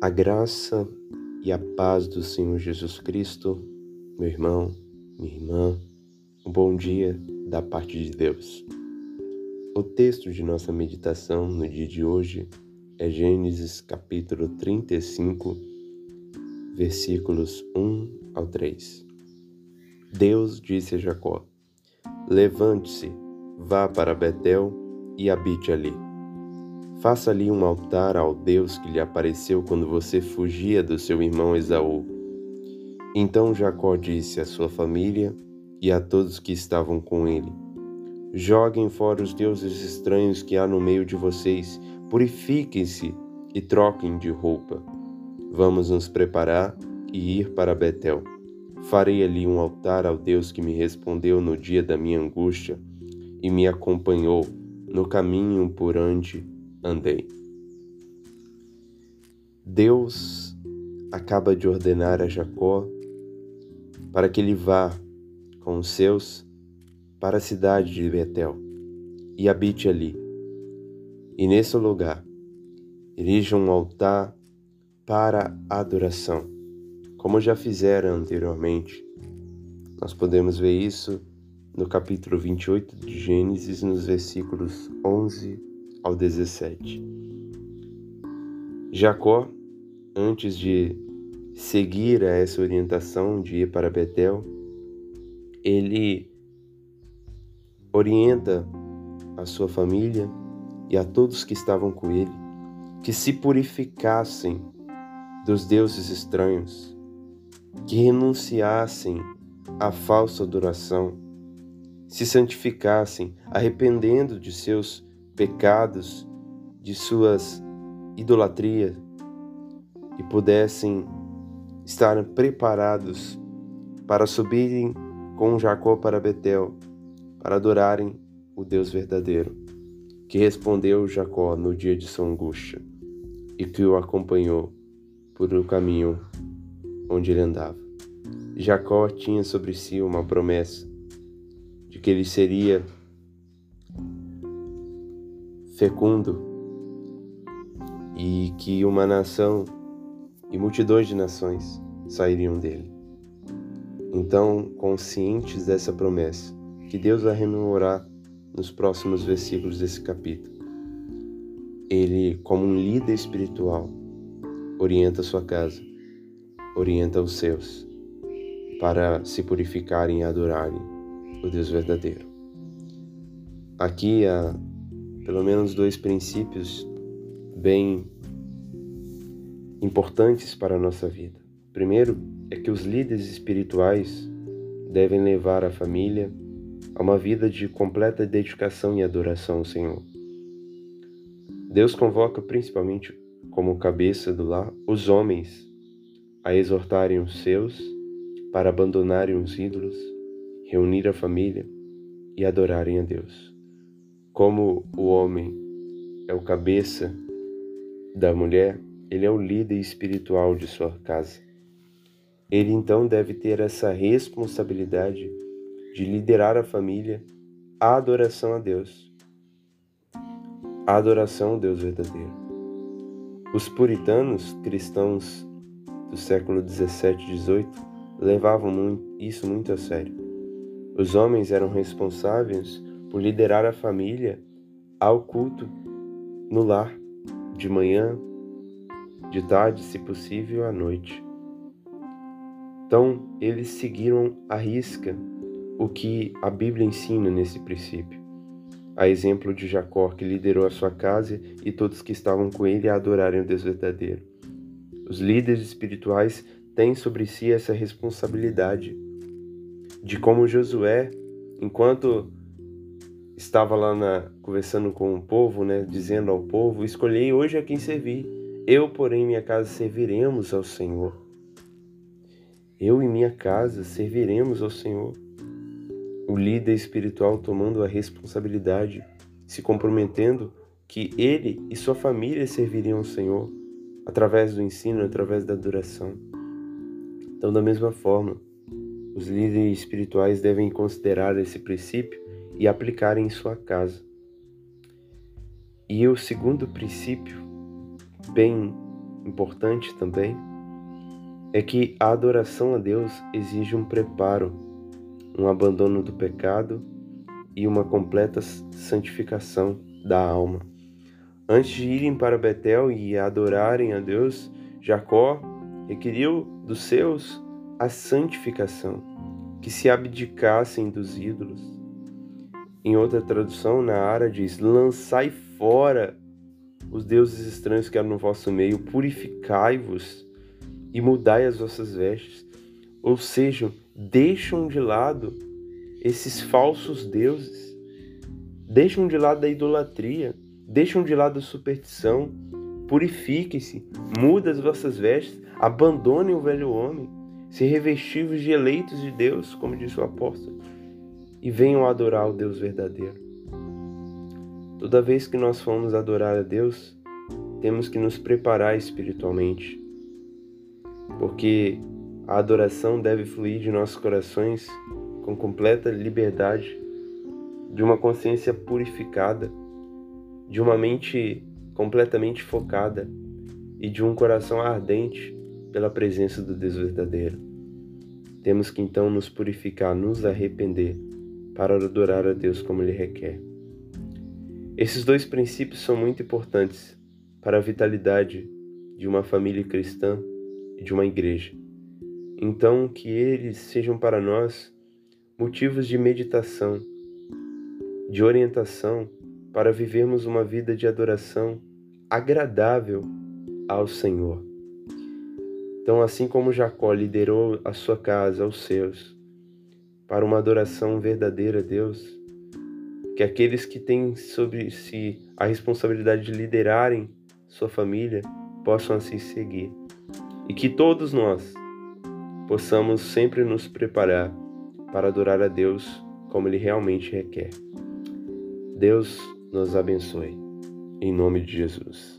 A graça e a paz do Senhor Jesus Cristo, meu irmão, minha irmã, um bom dia da parte de Deus. O texto de nossa meditação no dia de hoje é Gênesis capítulo 35, versículos 1 ao 3. Deus disse a Jacó: Levante-se, vá para Betel e habite ali Faça ali um altar ao Deus que lhe apareceu quando você fugia do seu irmão Esaú. Então Jacó disse à sua família e a todos que estavam com ele: Joguem fora os deuses estranhos que há no meio de vocês, purifiquem-se e troquem de roupa. Vamos nos preparar e ir para Betel. Farei ali um altar ao Deus que me respondeu no dia da minha angústia e me acompanhou no caminho por onde andei. Deus acaba de ordenar a Jacó para que ele vá com os seus para a cidade de Betel e habite ali. E nesse lugar, erija um altar para adoração, como já fizeram anteriormente. Nós podemos ver isso no capítulo 28 de Gênesis, nos versículos 11 ao 17. Jacó, antes de seguir a essa orientação de ir para Betel, ele orienta a sua família e a todos que estavam com ele que se purificassem dos deuses estranhos, que renunciassem à falsa adoração, se santificassem, arrependendo de seus pecados, de suas idolatrias e pudessem estar preparados para subirem com Jacó para Betel, para adorarem o Deus verdadeiro, que respondeu Jacó no dia de sua angústia e que o acompanhou por o caminho onde ele andava. Jacó tinha sobre si uma promessa de que ele seria fecundo e que uma nação e multidões de nações sairiam dele. Então, conscientes dessa promessa, que Deus vai rememorar nos próximos versículos desse capítulo, ele, como um líder espiritual, orienta sua casa, orienta os seus, para se purificarem e adorarem o Deus verdadeiro. Aqui a pelo menos dois princípios bem importantes para a nossa vida. Primeiro é que os líderes espirituais devem levar a família a uma vida de completa dedicação e adoração ao Senhor. Deus convoca principalmente como cabeça do lar os homens a exortarem os seus para abandonarem os ídolos, reunir a família e adorarem a Deus. Como o homem é o cabeça da mulher, ele é o líder espiritual de sua casa. Ele então deve ter essa responsabilidade de liderar a família à adoração a Deus. A adoração ao Deus verdadeiro. Os puritanos cristãos do século 17 e 18 levavam isso muito a sério. Os homens eram responsáveis por liderar a família ao culto no lar, de manhã, de tarde, se possível, à noite. Então, eles seguiram à risca o que a Bíblia ensina nesse princípio. A exemplo de Jacó, que liderou a sua casa e todos que estavam com ele a adorarem o Deus verdadeiro. Os líderes espirituais têm sobre si essa responsabilidade de como Josué, enquanto estava lá na, conversando com o povo, né, dizendo ao povo: Escolhei hoje a quem servir. Eu, porém, minha casa serviremos ao Senhor. Eu e minha casa serviremos ao Senhor. O líder espiritual tomando a responsabilidade, se comprometendo que ele e sua família serviriam ao Senhor através do ensino, através da adoração. Então, da mesma forma, os líderes espirituais devem considerar esse princípio e aplicar em sua casa. E o segundo princípio, bem importante também é que a adoração a Deus exige um preparo, um abandono do pecado e uma completa santificação da alma. Antes de irem para Betel e adorarem a Deus, Jacó requeriu dos seus a santificação, que se abdicassem dos ídolos. Em outra tradução, na Ara diz: Lançai fora os deuses estranhos que há no vosso meio, purificai-vos e mudai as vossas vestes. Ou seja, deixam de lado esses falsos deuses, deixam de lado a idolatria, deixam de lado a superstição, purifiquem-se, mudem as vossas vestes, abandonem o velho homem, se revestivos de eleitos de Deus, como disse o apóstolo, e venham adorar o Deus verdadeiro. Toda vez que nós formos adorar a Deus, temos que nos preparar espiritualmente, porque a adoração deve fluir de nossos corações com completa liberdade, de uma consciência purificada, de uma mente completamente focada e de um coração ardente pela presença do Deus verdadeiro. Temos que então nos purificar, nos arrepender para adorar a Deus como Ele requer. Esses dois princípios são muito importantes para a vitalidade de uma família cristã e de uma igreja. Então, que eles sejam para nós motivos de meditação, de orientação para vivermos uma vida de adoração agradável ao Senhor. Então, assim como Jacó liderou a sua casa, aos seus, para uma adoração verdadeira a Deus, que aqueles que têm sobre si a responsabilidade de liderarem sua família possam assim seguir. E que todos nós possamos sempre nos preparar para adorar a Deus como Ele realmente requer. Deus nos abençoe. Em nome de Jesus.